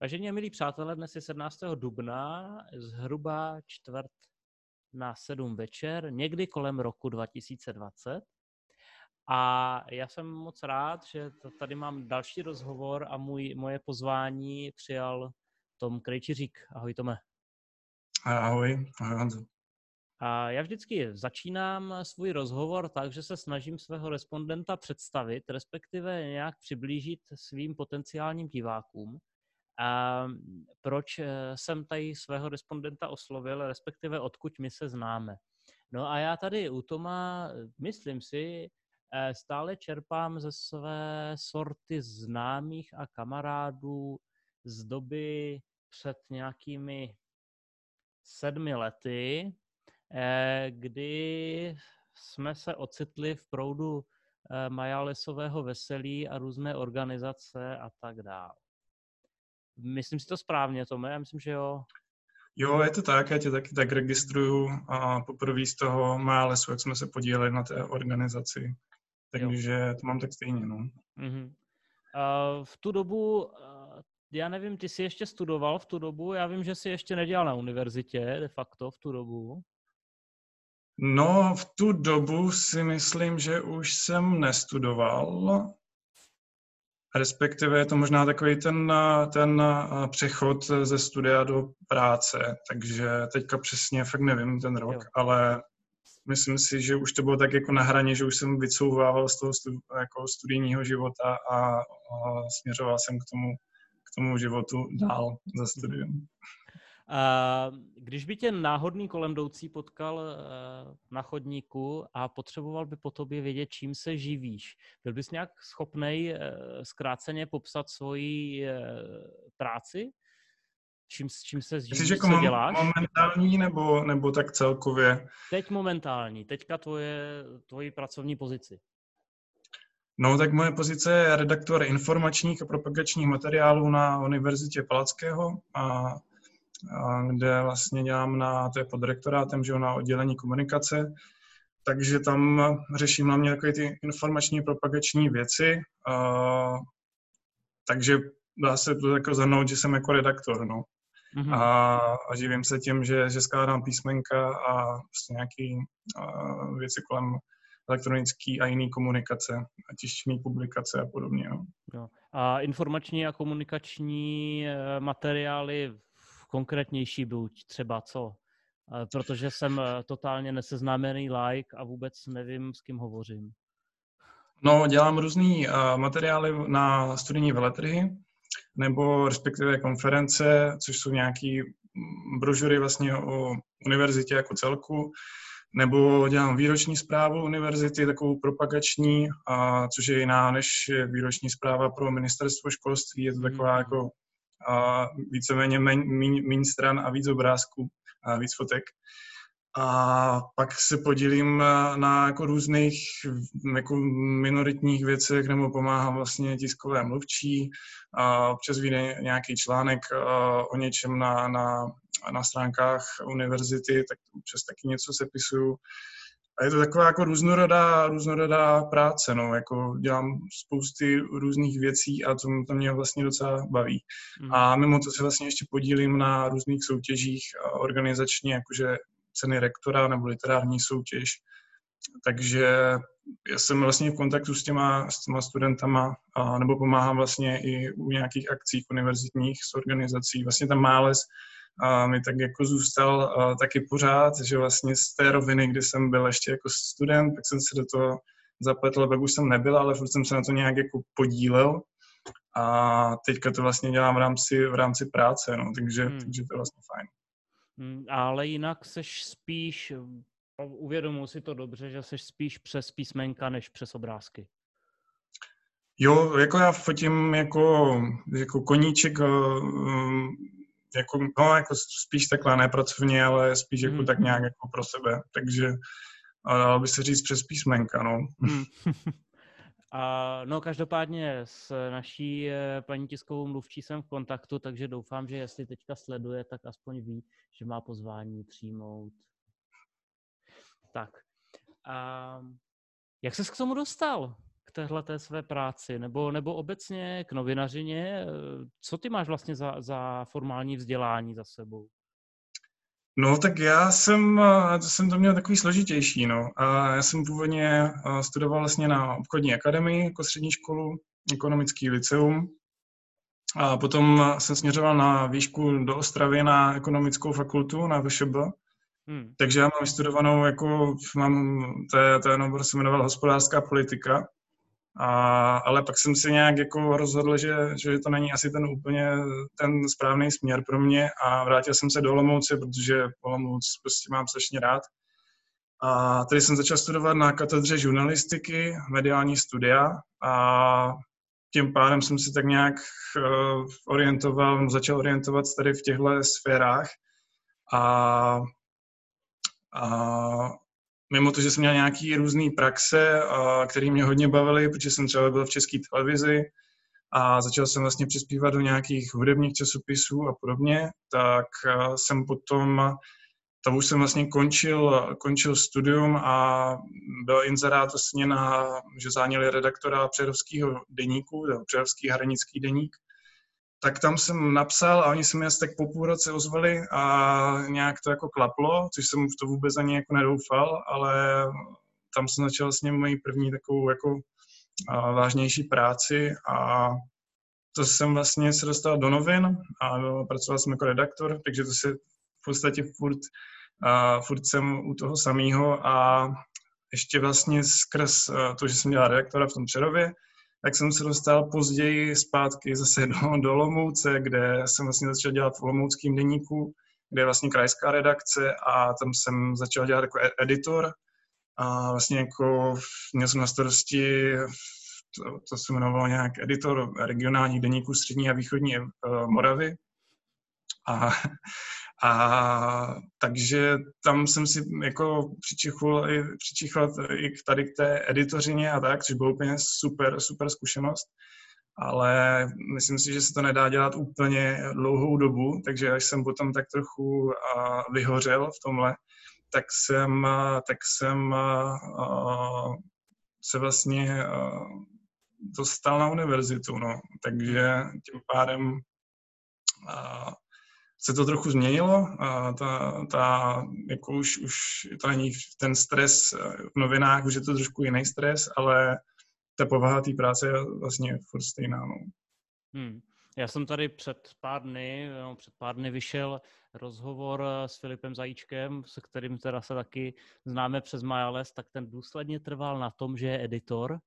Vážení milí přátelé, dnes je 17. dubna, zhruba čtvrt na sedm večer, někdy kolem roku 2020. A já jsem moc rád, že tady mám další rozhovor a můj, moje pozvání přijal Tom Krejčiřík. Ahoj Tome. Ahoj, ahoj Honzo. A já vždycky začínám svůj rozhovor tak, že se snažím svého respondenta představit, respektive nějak přiblížit svým potenciálním divákům. A proč eh, jsem tady svého respondenta oslovil, respektive odkud my se známe. No a já tady u Toma, myslím si, eh, stále čerpám ze své sorty známých a kamarádů z doby před nějakými sedmi lety, eh, kdy jsme se ocitli v proudu Majalesového veselí a různé organizace a tak dále. Myslím si to správně, Tome? Já myslím, že jo. Jo, je to tak, já tě taky tak registruju a poprvé z toho má lesu, jak jsme se podíleli na té organizaci. Takže jo. to mám tak stejně, no. Uh-huh. Uh, v tu dobu, uh, já nevím, ty jsi ještě studoval v tu dobu, já vím, že jsi ještě nedělal na univerzitě de facto v tu dobu. No, v tu dobu si myslím, že už jsem nestudoval, respektive je to možná takový ten, ten přechod ze studia do práce, takže teďka přesně fakt nevím ten rok, jo. ale myslím si, že už to bylo tak jako na hraně, že už jsem vycouvával z toho studi- jako studijního života a, a směřoval jsem k tomu, k tomu životu dál za studium. Když by tě náhodný kolem jdoucí potkal eh, na chodníku a potřeboval by po tobě vědět, čím se živíš, byl bys nějak schopný eh, zkráceně popsat svoji eh, práci? Čím, čím se živíš, Myslíš, jako co děláš? momentální nebo, nebo tak celkově? Teď momentální, teďka tvoje, tvoji pracovní pozici. No, tak moje pozice je redaktor informačních a propagačních materiálů na Univerzitě Palackého a kde vlastně dělám na, to je pod rektorátem, že na oddělení komunikace, takže tam řeším hlavně takové ty informační propagační věci, a, takže dá se to jako zhrnout, že jsem jako redaktor, no. Mm-hmm. A, a živím se tím, že, že skládám písmenka a vlastně nějaké věci kolem elektronické a jiné komunikace a tištěné publikace a podobně. No. Jo. A informační a komunikační eh, materiály konkrétnější buď třeba co, eh, protože jsem eh, totálně neseznámený like a vůbec nevím, s kým hovořím. No, dělám různý uh, materiály na studijní veletrhy, nebo respektive konference, což jsou nějaký mm, brožury vlastně o univerzitě jako celku, nebo dělám výroční zprávu univerzity, takovou propagační, a, což je jiná než výroční zpráva pro ministerstvo školství. Je to taková mm. jako a víceméně méně stran a víc obrázků a víc fotek. A pak se podílím na jako různých jako minoritních věcech nebo pomáhám vlastně tiskové mluvčí. A občas vyjde nějaký článek o něčem na, na, na stránkách univerzity, tak občas taky něco sepisuju. A je to taková jako různorodá, různorodá práce, no, jako dělám spousty různých věcí a to, to mě vlastně docela baví. Mm. A mimo to se vlastně ještě podílím na různých soutěžích organizačně, jakože ceny rektora nebo literární soutěž. Takže já jsem vlastně v kontaktu s těma, s těma studentama, a, nebo pomáhám vlastně i u nějakých akcí univerzitních s organizací. Vlastně tam Máles a mi tak jako zůstal taky pořád, že vlastně z té roviny, kdy jsem byl ještě jako student, tak jsem se do toho zapletl, pak už jsem nebyl, ale furt jsem se na to nějak jako podílel a teďka to vlastně dělám v rámci, v rámci práce, no, takže, hmm. takže to je vlastně fajn. Hmm, ale jinak seš spíš, uvědomuji si to dobře, že seš spíš přes písmenka než přes obrázky. Jo, jako já fotím jako, jako koníček jako, no, jako spíš takhle nepracovně, ale spíš jako hmm. tak nějak jako pro sebe. Takže dalo by se říct přes písmenka, no. Hmm. A, no každopádně s naší eh, paní tiskovou mluvčí jsem v kontaktu, takže doufám, že jestli teďka sleduje, tak aspoň ví, že má pozvání přijmout. Tak. A, jak ses k tomu dostal? K téhle té své práci, nebo, nebo obecně k novinařině. Co ty máš vlastně za, za formální vzdělání za sebou? No, tak já jsem, to jsem to měl takový složitější, no. A já jsem původně studoval vlastně na obchodní akademii jako střední školu, ekonomický liceum. A potom jsem směřoval na výšku do Ostravy na ekonomickou fakultu na VŠB. Hmm. Takže já mám vystudovanou, jako mám, to je, to je se jmenoval hospodářská politika, a, ale pak jsem si nějak jako rozhodl, že, že to není asi ten úplně ten správný směr pro mě a vrátil jsem se do Olomouce, protože Olomouc prostě mám strašně rád. A tady jsem začal studovat na katedře žurnalistiky, mediální studia a tím pádem jsem si tak nějak uh, orientoval, začal orientovat tady v těchto sférách a, a mimo to, že jsem měl nějaký různé praxe, které mě hodně bavily, protože jsem třeba byl v české televizi a začal jsem vlastně přispívat do nějakých hudebních časopisů a podobně, tak jsem potom, to už jsem vlastně končil, končil studium a byl inzerát vlastně na, že záněli redaktora Přerovského deníku, Přerovský hranický deník, tak tam jsem napsal a oni se mi asi tak po půl roce ozvali a nějak to jako klaplo, což jsem v to vůbec ani jako nedoufal, ale tam jsem začal vlastně moji první takovou jako vážnější práci a to jsem vlastně se dostal do novin a pracoval jsem jako redaktor, takže to se v podstatě furt, furt jsem u toho samého a ještě vlastně skrz to, že jsem dělal redaktora v tom Přerově, tak jsem se dostal později zpátky zase do, do Lomouce, kde jsem vlastně začal dělat v Olomouckém deníku, kde je vlastně krajská redakce a tam jsem začal dělat jako e-, editor a vlastně jako měl jsem na starosti to, to se jmenovalo nějak editor regionálních deníků střední a východní uh, Moravy. A a takže tam jsem si jako přičichl, přičichl i k tady k té editořině a tak, což bylo úplně super, super zkušenost. Ale myslím si, že se to nedá dělat úplně dlouhou dobu, takže až jsem potom tak trochu vyhořel v tomhle, tak jsem, tak jsem se vlastně dostal na univerzitu, no. Takže tím pádem se to trochu změnilo. A ta, ta, jako už, už to není ten stres v novinách, už je to trošku jiný stres, ale ta povaha té práce je vlastně furt stejná. No. Hmm. Já jsem tady před pár dny, no, před pár dny vyšel rozhovor s Filipem Zajíčkem, se kterým teda se taky známe přes Miles, tak ten důsledně trval na tom, že je editor,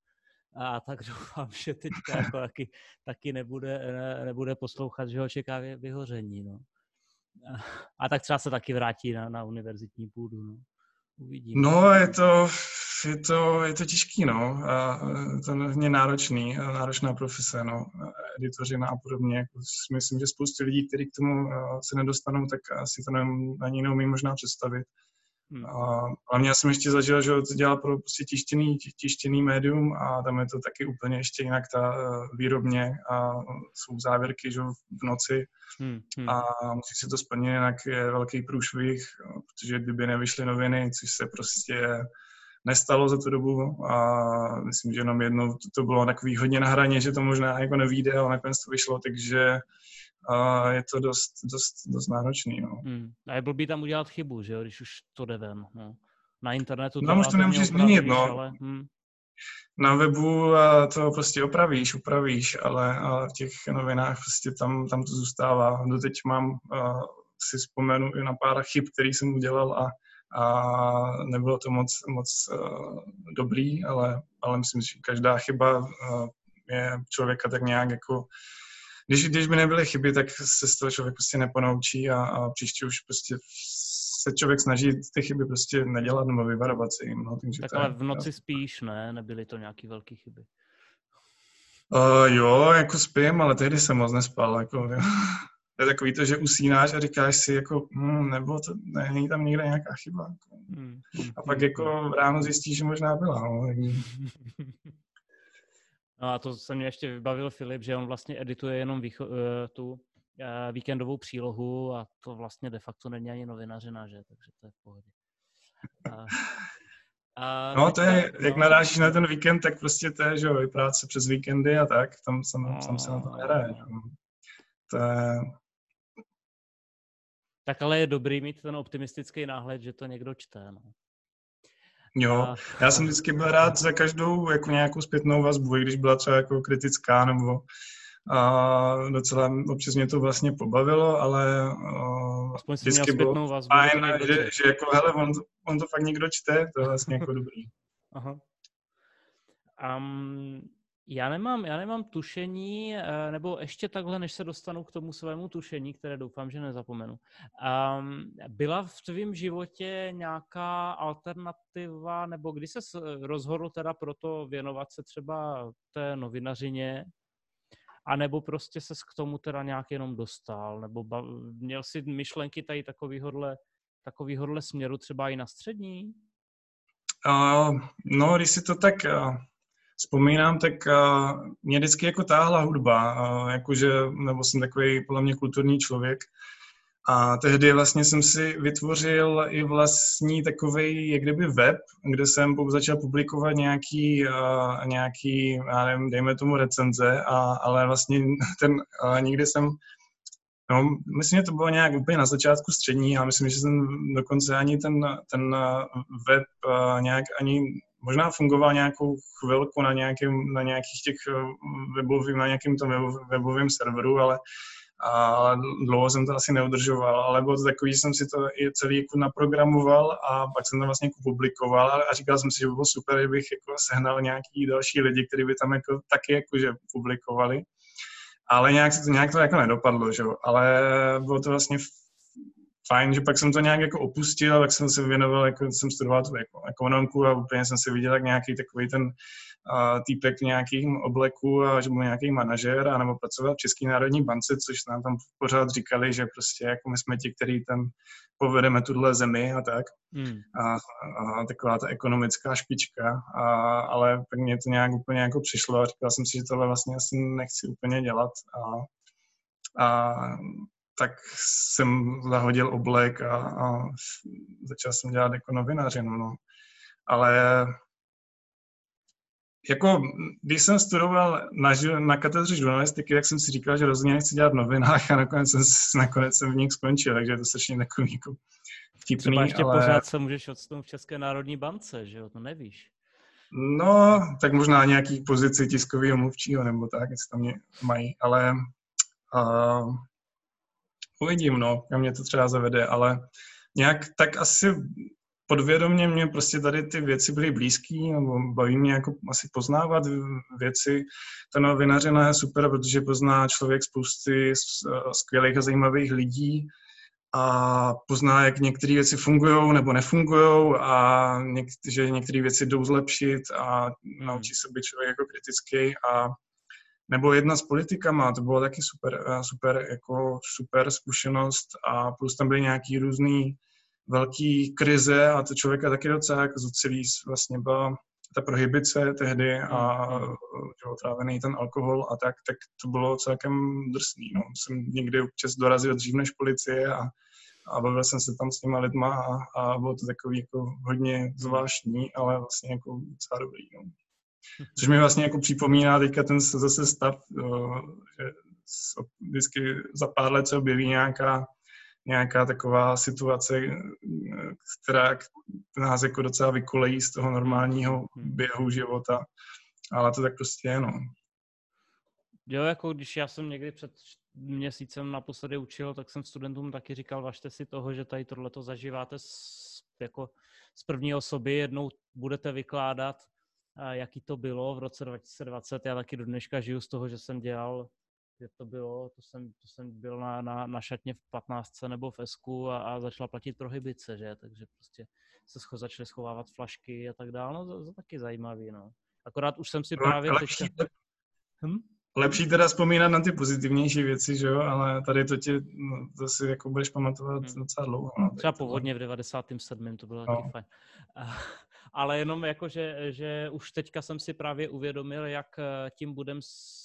a tak doufám, že teďka jako taky, taky nebude, ne, nebude poslouchat, že ho čeká vyhoření. No. A tak třeba se taky vrátí na, na univerzitní půdu. No. Uvidíme. No, je to, je to, je to těžký, no. A to je náročný, náročná profese, no. Editořina a podobně. Jako myslím, že spoustu lidí, kteří k tomu se nedostanou, tak asi to ani neumí možná představit. Hmm. A hlavně já jsem ještě zažil, že to dělá pro prostě tištěný, tištěný médium a tam je to taky úplně ještě jinak ta eh, výrobně a jsou závěrky že v noci hmm. Hmm. a musí se to splnit, jinak je velký průšvih, protože kdyby nevyšly noviny, což se prostě nestalo za tu dobu a myslím, že jenom jednou to, to bylo takový hodně na hraně, že to možná jako nevíde, ale nakonec to vyšlo, takže a je to dost, dost, dost náročný. No. Hmm. A je blbý tam udělat chybu, že jo, když už to jde ven. No. Na internetu to No, už to nemůžeš změnit, no. Ale, hm. Na webu to prostě opravíš, upravíš, ale, ale v těch novinách prostě tam, tam to zůstává. Doteď mám, uh, si vzpomenu i na pár chyb, který jsem udělal a, a nebylo to moc, moc uh, dobrý, ale, ale myslím, že každá chyba uh, je člověka tak nějak jako když, když by nebyly chyby, tak se z toho člověk prostě neponaučí a, a příště už prostě se člověk snaží ty chyby prostě nedělat nebo vyvarovat se jim. No, takže tak ale v noci spíš, ne? Nebyly to nějaké velké chyby? Uh, jo, jako spím, ale tehdy jsem moc nespal. Jako, jo. je takový to, že usínáš a říkáš si, jako, hm, nebo to, ne, není tam někde nějaká chyba. Jako. Hmm. A pak jako ráno zjistíš, že možná byla. No, No a to se mě ještě vybavil Filip, že on vlastně edituje jenom výcho- eh, tu eh, víkendovou přílohu a to vlastně de facto není ani novinařina, že? Takže to je v pohodě. A, A no to je, no. jak narážíš na ten víkend, tak prostě to je, že jo, práce přes víkendy a tak, tam, no. tam se na to nehraje. To je... Tak ale je dobrý mít ten optimistický náhled, že to někdo čte, no. Jo, já jsem vždycky byl rád za každou jako nějakou zpětnou vazbu, i když byla třeba jako kritická nebo a docela občas mě to vlastně pobavilo, ale uh, Aspoň vždycky bylo vazbu, fajn, že, že, jako hele, on, on to fakt někdo čte, to je vlastně jako dobrý. Aha. Um, já nemám, já nemám tušení, eh, nebo ještě takhle, než se dostanu k tomu svému tušení, které doufám, že nezapomenu. Um, byla v tvém životě nějaká alternativa, nebo kdy se rozhodl teda proto věnovat se třeba té novinařině, a nebo prostě ses k tomu teda nějak jenom dostal, nebo měl si myšlenky tady takovýhodle, takovýhodle směru třeba i na střední? Uh, no, když si to tak uh, vzpomínám, tak mě vždycky jako táhla hudba, jakože, nebo jsem takový podle mě kulturní člověk, a tehdy vlastně jsem si vytvořil i vlastní takový, jak kdyby web, kde jsem začal publikovat nějaký, nějaký já nevím, dejme tomu recenze, a, ale vlastně ten, uh, nikdy jsem, no, myslím, že to bylo nějak úplně na začátku střední a myslím, že jsem dokonce ani ten, ten web nějak ani možná fungoval nějakou chvilku na, nějakým, na nějakých těch webovým, na nějakým tom webovém serveru, ale a dlouho jsem to asi neudržoval, ale bylo to takový, že jsem si to i celý jako naprogramoval a pak jsem to vlastně jako publikoval a říkal jsem si, že by bylo super, kdybych jako sehnal nějaký další lidi, kteří by tam jako taky jakože publikovali. Ale nějak, to, nějak to jako nedopadlo, že. Ale bylo to vlastně fajn, že pak jsem to nějak jako opustil, tak jsem se věnoval, jako jsem studoval tu jako ekonomku a úplně jsem si viděl jak nějaký takový ten uh, týpek v nějakým obleku a že byl nějaký manažer a nebo pracoval v České národní bance, což nám tam pořád říkali, že prostě jako my jsme ti, který tam povedeme tuhle zemi a tak. Hmm. A, a, taková ta ekonomická špička, a, ale pak mě to nějak úplně jako přišlo a říkal jsem si, že tohle vlastně asi nechci úplně dělat a, a tak jsem zahodil oblek a, a začal jsem dělat jako novinářinu, no. Ale jako, když jsem studoval na, na katedře žurnalistiky, tak jsem si říkal, že rozhodně nechci dělat v novinách a nakonec jsem, nakonec jsem v nich skončil, takže je to strašně takový jako vtipný, Třeba ještě ale... pořád se můžeš odstnout v České národní bance, že jo, to nevíš. No, tak možná nějaký pozici tiskového mluvčího nebo tak, jestli tam mě mají, ale uh, uvidím, no, kam mě to třeba zavede, ale nějak tak asi podvědomě mě prostě tady ty věci byly blízký, nebo baví mě jako asi poznávat věci. Ta novinařina je super, protože pozná člověk spousty skvělých a zajímavých lidí a pozná, jak některé věci fungují nebo nefungují a něk- že některé věci jdou zlepšit a naučí se být člověk jako kritický a nebo jedna s politikama, to bylo taky super, super, jako super zkušenost a plus tam byly nějaký různý velký krize a to člověka taky docela jako zocelí vlastně byla ta prohibice tehdy a jo, trávený ten alkohol a tak, tak to bylo celkem drsný. No. Jsem někdy občas dorazil dřív než policie a, a bavil jsem se tam s těma lidma a, a bylo to takový jako hodně zvláštní, ale vlastně jako docela dobrý. No. Což mi vlastně jako připomíná teďka ten zase stav, že vždycky za pár let se objeví nějaká nějaká taková situace, která nás jako docela vykolejí z toho normálního hmm. běhu života. Ale to tak prostě je, no. Jo, jako když já jsem někdy před měsícem naposledy učil, tak jsem studentům taky říkal, važte si toho, že tady tohleto zažíváte z, jako z první osoby, jednou budete vykládat, jaký to bylo v roce 2020. Já taky do dneška žiju z toho, že jsem dělal kde to bylo, to jsem, to jsem byl na, na, na šatně v 15 nebo v Esku a, a začala platit prohibice, že, takže prostě se scho, začaly schovávat flašky a tak dále, no to, to taky zajímavý, no. Akorát už jsem si právě lepší, teďka... hm? lepší teda vzpomínat na ty pozitivnější věci, že jo, ale tady to ti, no, to si jako budeš pamatovat hmm. docela dlouho. No, Třeba povodně v 97. to bylo no. taky fajn. Ale jenom jako, že, že už teďka jsem si právě uvědomil, jak eh, tím budem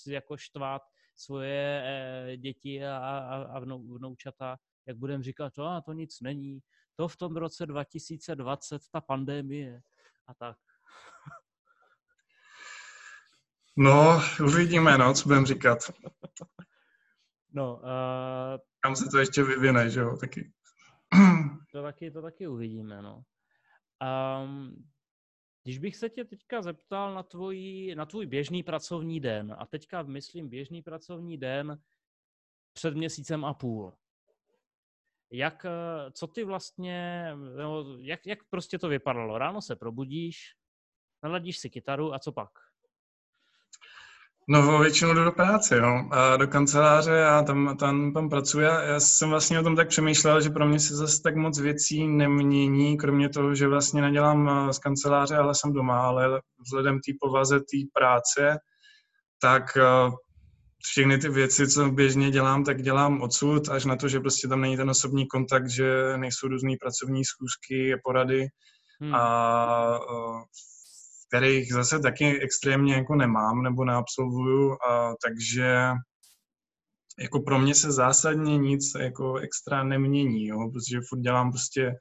jako štvát svoje eh, děti a, a, a vnou, vnoučata, jak budeme říkat, to, a to nic není, to v tom roce 2020, ta pandémie, a tak. No, uvidíme, no, co budeme říkat. No, uh, Kam se to ještě vyvine, že jo, taky. to taky, to taky uvidíme, no. Um, když bych se tě teďka zeptal na, tvůj, na tvůj běžný pracovní den, a teďka myslím běžný pracovní den před měsícem a půl. Jak, eh, co ty vlastně, jak, jak prostě to vypadalo? Ráno se probudíš, naladíš si kytaru a co pak? No, většinou jdu do práce, jo, a do kanceláře a tam, tam, tam pracuji. Já jsem vlastně o tom tak přemýšlel, že pro mě se zase tak moc věcí nemění, kromě toho, že vlastně nedělám eh, z kanceláře, ale jsem doma, ale vzhledem té povaze té práce, tak eh, všechny ty věci, co běžně dělám, tak dělám odsud, až na to, že prostě tam není ten osobní kontakt, že nejsou různé pracovní schůzky, porady hmm. a eh, kterých zase taky extrémně jako nemám nebo neabsolvuju, a takže jako pro mě se zásadně nic jako extra nemění, jo, protože furt dělám prostě,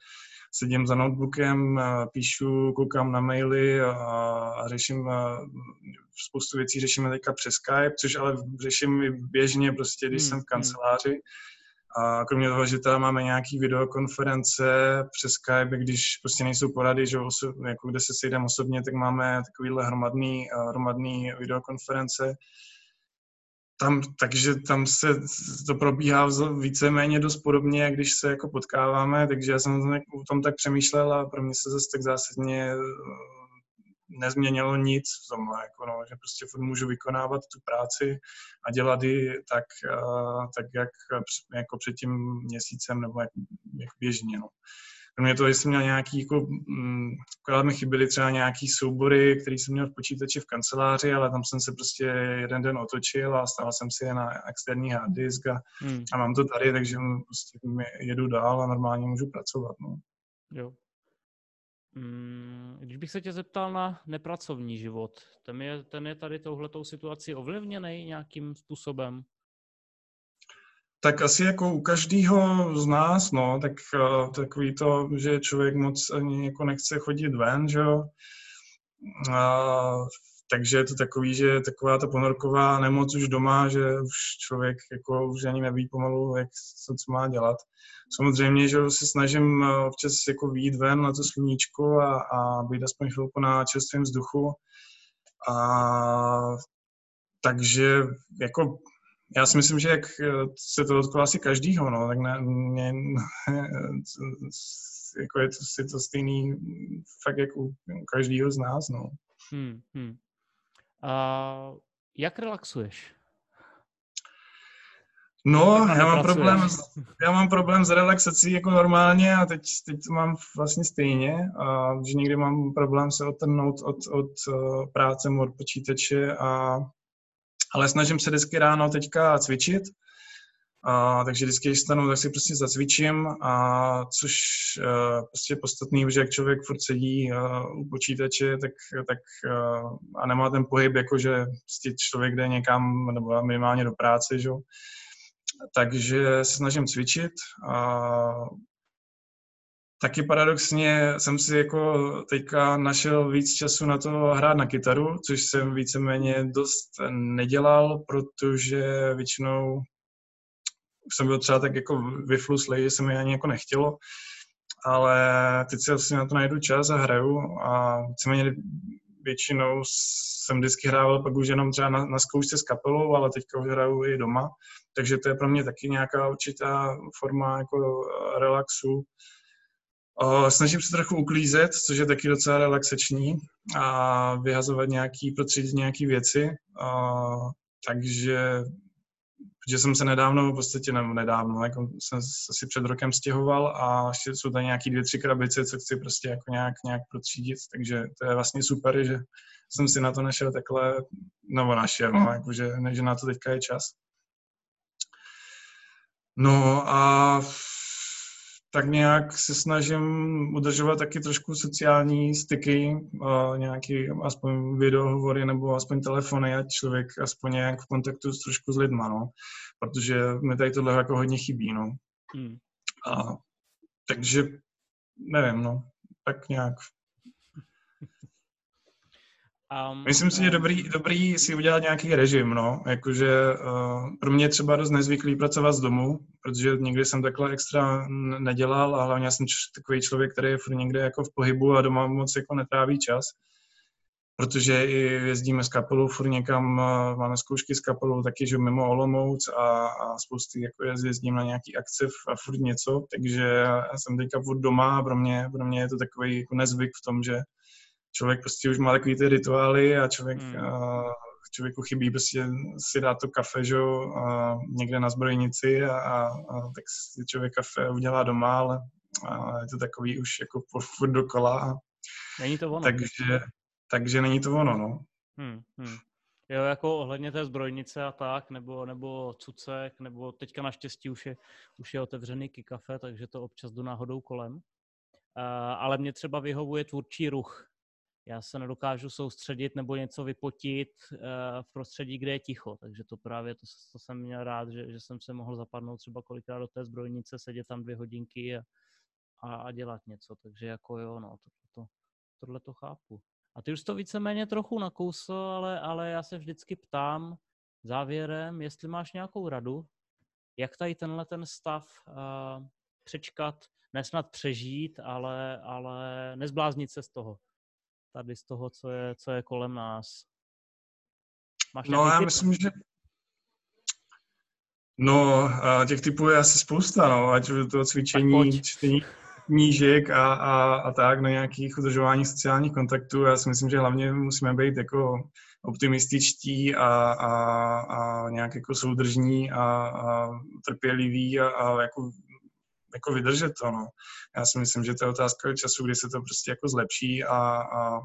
sedím za notebookem, píšu, koukám na maily a, a řeším a spoustu věcí řešíme teďka přes Skype, což ale řeším i běžně prostě, když hmm, jsem v hmm. A kromě toho, že tam máme nějaký videokonference přes Skype, když prostě nejsou porady, že oso- jako kde se sejdeme osobně, tak máme takovýhle hromadný, hromadný videokonference. Tam, takže tam se to probíhá víceméně dost podobně, když se jako potkáváme, takže já jsem o tom tak přemýšlel a pro mě se zase tak zásadně nezměnilo nic v tom, jako no, že prostě furt můžu vykonávat tu práci a dělat ji tak, uh, tak jak jako před tím měsícem nebo jak, jak běžně. No. Kromě toho, jsem měl nějaký, jako, mm, mi chyběly třeba nějaký soubory, který jsem měl v počítači v kanceláři, ale tam jsem se prostě jeden den otočil a stál jsem si je na externí hard disk a, hmm. a mám to tady, takže prostě jedu dál a normálně můžu pracovat. No. Jo. Mm, když bych se tě zeptal na nepracovní život, ten je, ten je tady touhletou situací ovlivněný nějakým způsobem? Tak asi jako u každého z nás, no, tak uh, takový to, že člověk moc ani jako nechce chodit ven, že jo. Takže je to takový, že taková ta ponorková nemoc už doma, že už člověk jako už ani neví pomalu, jak co, co má dělat. Samozřejmě, že se snažím eh, občas jako výjít ven na to sluníčko a, a být aspoň chvilku na čerstvém vzduchu. A, takže jako já si myslím, že jak eh, se to dotklo asi každýho, no, tak ne, ne, jako je to, je to stejný fakt jako u každého z nás, no. Hmm, hmm. A jak relaxuješ? No, já mám, problém, já mám problém s relaxací jako normálně a teď, teď to mám vlastně stejně, a, že někdy mám problém se odtrhnout od, od uh, práce, od počítače, a, ale snažím se vždycky ráno teďka cvičit, a, takže vždycky, když stanu, tak si prostě zacvičím, a, což uh, prostě je podstatný, že jak člověk furt sedí uh, u počítače tak, tak, uh, a nemá ten pohyb, jako že prostě člověk jde někam nebo minimálně do práce, že? takže se snažím cvičit. A taky paradoxně jsem si jako teďka našel víc času na to hrát na kytaru, což jsem víceméně dost nedělal, protože většinou jsem byl třeba tak jako vyfluslej, že se mi ani jako nechtělo, ale teď si asi na to najdu čas a hraju a víceméně většinou jsem vždycky hrával pak už jenom třeba na, na zkoušce s kapelou, ale teďka už hraju i doma, takže to je pro mě taky nějaká určitá forma jako eh, relaxu. Snažím se trochu uklízet, což je taky docela relaxační a vyhazovat nějaký, prostředí nějaký věci. Takže protože jsem se nedávno, v podstatě nebo nedávno, jako jsem asi před rokem stěhoval a ještě jsou tady nějaký dvě, tři krabice, co chci prostě jako nějak, nějak protřídit, takže to je vlastně super, že jsem si na to našel takhle, nebo našel, no, jako, že, že na to teďka je čas. No a tak nějak se snažím udržovat taky trošku sociální styky, nějaký aspoň videohovory nebo aspoň telefony, ať člověk aspoň nějak v kontaktu s trošku s lidma, no. Protože mi tady tohle jako hodně chybí, no. Hmm. A, takže nevím, no, tak nějak. Um, Myslím si, že dobrý, dobrý si udělat nějaký režim, no. Jakože uh, pro mě je třeba dost nezvyklý pracovat z domu, protože nikdy jsem takhle extra nedělal a hlavně jsem takový člověk, který je furt někde jako v pohybu a doma moc jako netráví čas. Protože i jezdíme s kapelou furt někam, uh, máme zkoušky s kapelou taky, že mimo Olomouc a, a spousty jako jezdím na nějaký akce a furt něco, takže já jsem teďka furt doma a pro mě, pro mě je to takový jako nezvyk v tom, že člověk prostě už má takový ty rituály a člověk, hmm. uh, člověku chybí prostě si dát to kafe, že uh, někde na zbrojnici a, a, a tak si člověk kafe udělá doma, ale a je to takový už jako furt dokola. Není to ono. Takže, takže není to ono, no. Hmm, hmm. Jo, jako ohledně té zbrojnice a tak, nebo, nebo cucek, nebo teďka naštěstí už je, už je otevřený kafe, takže to občas jdu náhodou kolem. Uh, ale mě třeba vyhovuje tvůrčí ruch já se nedokážu soustředit nebo něco vypotit uh, v prostředí, kde je ticho. Takže to právě, to, to jsem měl rád, že, že jsem se mohl zapadnout třeba kolikrát do té zbrojnice, sedět tam dvě hodinky a, a, a dělat něco. Takže jako jo, no, to, to, tohle to chápu. A ty už to víceméně trochu nakousl, ale, ale já se vždycky ptám závěrem, jestli máš nějakou radu, jak tady tenhle ten stav uh, přečkat, nesnad přežít, ale, ale nezbláznit se z toho tady z toho, co je, co je kolem nás. Máš no já typ? myslím, že No, těch typů je asi spousta, no, ať už to cvičení, čtení knížek a, a, a tak, na nějakých udržování sociálních kontaktů. Já si myslím, že hlavně musíme být jako optimističtí a, a, a nějak jako soudržní a, a trpěliví a, a jako jako vydržet to, no. Já si myslím, že to je otázka času, kdy se to prostě jako zlepší a, a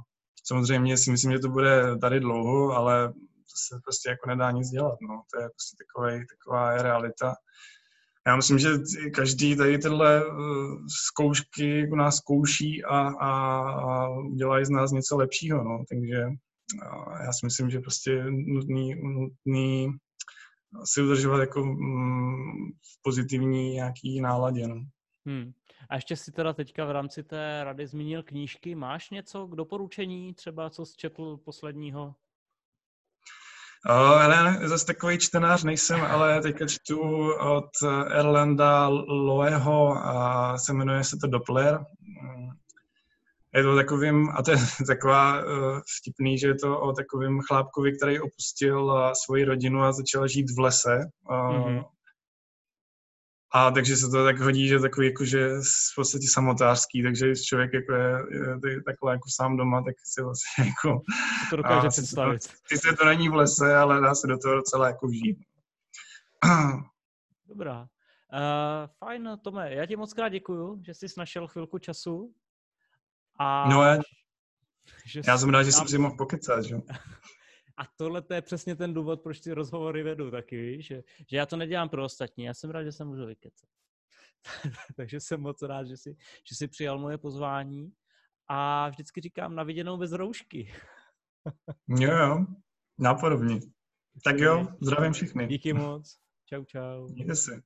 samozřejmě si myslím, že to bude tady dlouho, ale to se prostě jako nedá nic dělat, no. To je prostě takový, taková je realita. Já myslím, že každý tady tyhle uh, zkoušky u nás zkouší a, a, a udělají z nás něco lepšího, no. Takže já si myslím, že prostě nutný, nutný si udržovat jako mm, v pozitivní nějaký náladě. No. Hmm. A ještě si teda teďka v rámci té rady zmínil knížky. Máš něco k doporučení, třeba co jsi četl posledního? Ale zase takový čtenář nejsem, ale teďka čtu od Erlanda Loeho a se jmenuje se to Doppler je to takovým, a to je taková uh, vtipný, že je to o takovém chlápkovi, který opustil uh, svoji rodinu a začal žít v lese. Uh, mm-hmm. A takže se to tak hodí, že takový jakože v podstatě samotářský, takže když člověk jako je, je, je takhle jako sám doma, tak si vlastně jako... To dokáže a, představit. Ty se to není v lese, ale dá se do toho docela jako vžít. Dobrá. Uh, fajn, Tome, já ti moc krát děkuju, že jsi našel chvilku času a no, já, že já jsem rád, že jsem si mohl pokecat, že? A tohle to je přesně ten důvod, proč ty rozhovory vedu taky, víš? Že, že já to nedělám pro ostatní, já jsem rád, že se můžu vykecat. Takže jsem moc rád, že jsi, že jsi přijal moje pozvání a vždycky říkám na viděnou bez roušky. jo, jo, nápodobně. Tak jo, zdravím všechny. Díky moc. Čau, čau. Mějte se.